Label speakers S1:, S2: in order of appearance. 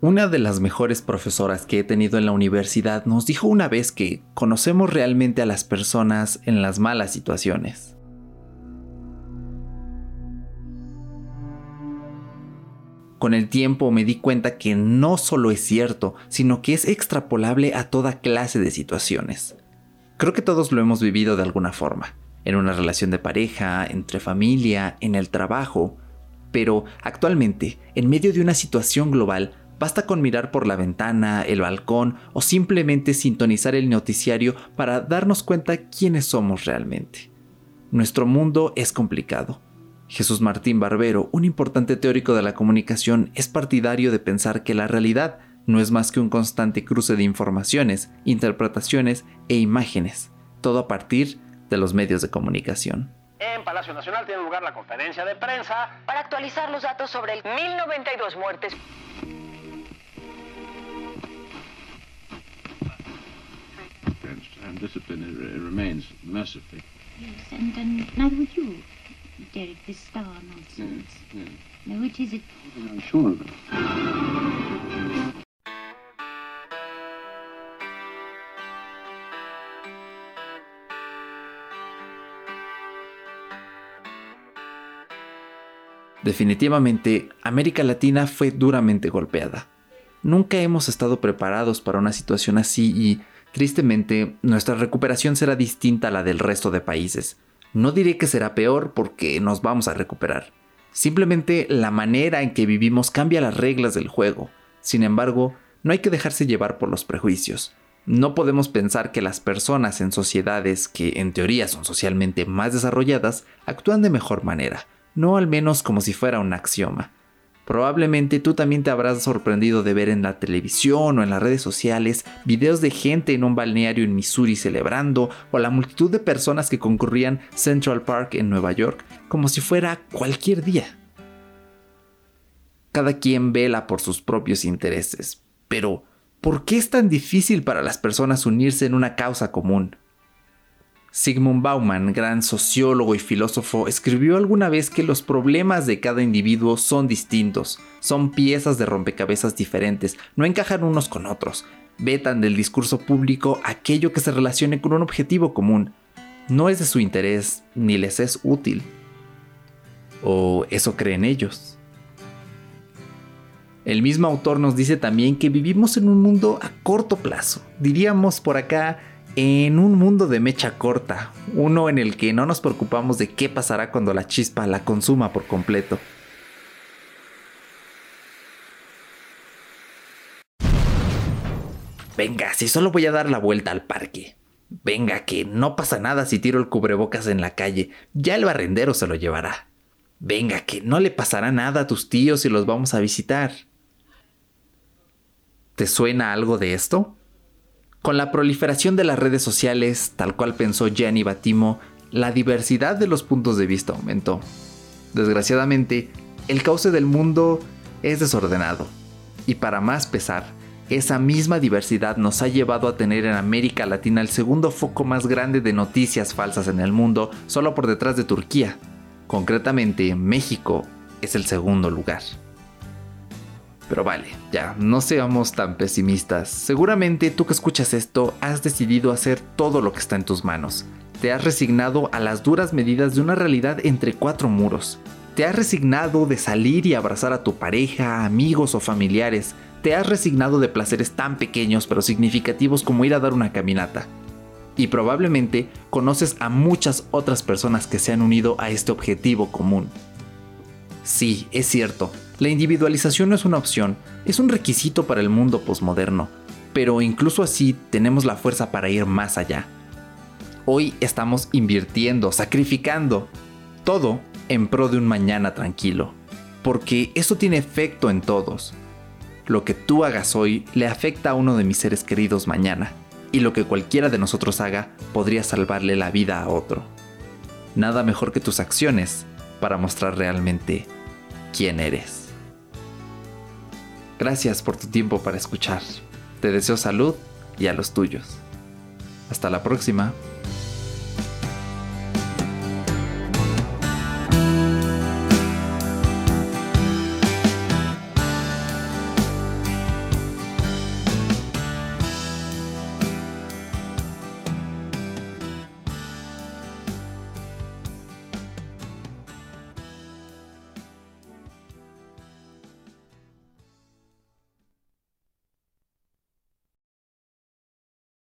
S1: Una de las mejores profesoras que he tenido en la universidad nos dijo una vez que conocemos realmente a las personas en las malas situaciones. Con el tiempo me di cuenta que no solo es cierto, sino que es extrapolable a toda clase de situaciones. Creo que todos lo hemos vivido de alguna forma, en una relación de pareja, entre familia, en el trabajo, pero actualmente, en medio de una situación global, Basta con mirar por la ventana, el balcón o simplemente sintonizar el noticiario para darnos cuenta quiénes somos realmente. Nuestro mundo es complicado. Jesús Martín Barbero, un importante teórico de la comunicación, es partidario de pensar que la realidad no es más que un constante cruce de informaciones, interpretaciones e imágenes, todo a partir de los medios de comunicación.
S2: En Palacio Nacional tiene lugar la conferencia de prensa para actualizar los datos sobre el 1092 muertes.
S3: And discipline remains mercifully.
S4: Yes, and, and neither would you, Derek, this star nonsense. Yes, yes. Now, which is it?
S3: I'm sure of it.
S1: Definitivamente, América Latina fue duramente golpeada. Nunca hemos estado preparados para una situación así y Tristemente, nuestra recuperación será distinta a la del resto de países. No diré que será peor porque nos vamos a recuperar. Simplemente la manera en que vivimos cambia las reglas del juego. Sin embargo, no hay que dejarse llevar por los prejuicios. No podemos pensar que las personas en sociedades que en teoría son socialmente más desarrolladas actúan de mejor manera, no al menos como si fuera un axioma. Probablemente tú también te habrás sorprendido de ver en la televisión o en las redes sociales videos de gente en un balneario en Missouri celebrando o la multitud de personas que concurrían Central Park en Nueva York como si fuera cualquier día. Cada quien vela por sus propios intereses, pero ¿por qué es tan difícil para las personas unirse en una causa común? Sigmund Bauman, gran sociólogo y filósofo, escribió alguna vez que los problemas de cada individuo son distintos, son piezas de rompecabezas diferentes, no encajan unos con otros, vetan del discurso público aquello que se relacione con un objetivo común, no es de su interés ni les es útil. O eso creen ellos. El mismo autor nos dice también que vivimos en un mundo a corto plazo, diríamos por acá en un mundo de mecha corta, uno en el que no nos preocupamos de qué pasará cuando la chispa la consuma por completo. Venga, si solo voy a dar la vuelta al parque. Venga, que no pasa nada si tiro el cubrebocas en la calle, ya el barrendero se lo llevará. Venga, que no le pasará nada a tus tíos si los vamos a visitar. ¿Te suena algo de esto? Con la proliferación de las redes sociales, tal cual pensó Gianni Batimo, la diversidad de los puntos de vista aumentó. Desgraciadamente, el cauce del mundo es desordenado. Y para más pesar, esa misma diversidad nos ha llevado a tener en América Latina el segundo foco más grande de noticias falsas en el mundo, solo por detrás de Turquía. Concretamente, México es el segundo lugar. Pero vale, ya, no seamos tan pesimistas. Seguramente tú que escuchas esto has decidido hacer todo lo que está en tus manos. Te has resignado a las duras medidas de una realidad entre cuatro muros. Te has resignado de salir y abrazar a tu pareja, amigos o familiares. Te has resignado de placeres tan pequeños pero significativos como ir a dar una caminata. Y probablemente conoces a muchas otras personas que se han unido a este objetivo común. Sí, es cierto, la individualización no es una opción, es un requisito para el mundo posmoderno, pero incluso así tenemos la fuerza para ir más allá. Hoy estamos invirtiendo, sacrificando, todo en pro de un mañana tranquilo, porque eso tiene efecto en todos. Lo que tú hagas hoy le afecta a uno de mis seres queridos mañana, y lo que cualquiera de nosotros haga podría salvarle la vida a otro. Nada mejor que tus acciones para mostrar realmente quién eres. Gracias por tu tiempo para escuchar. Te deseo salud y a los tuyos. Hasta la próxima.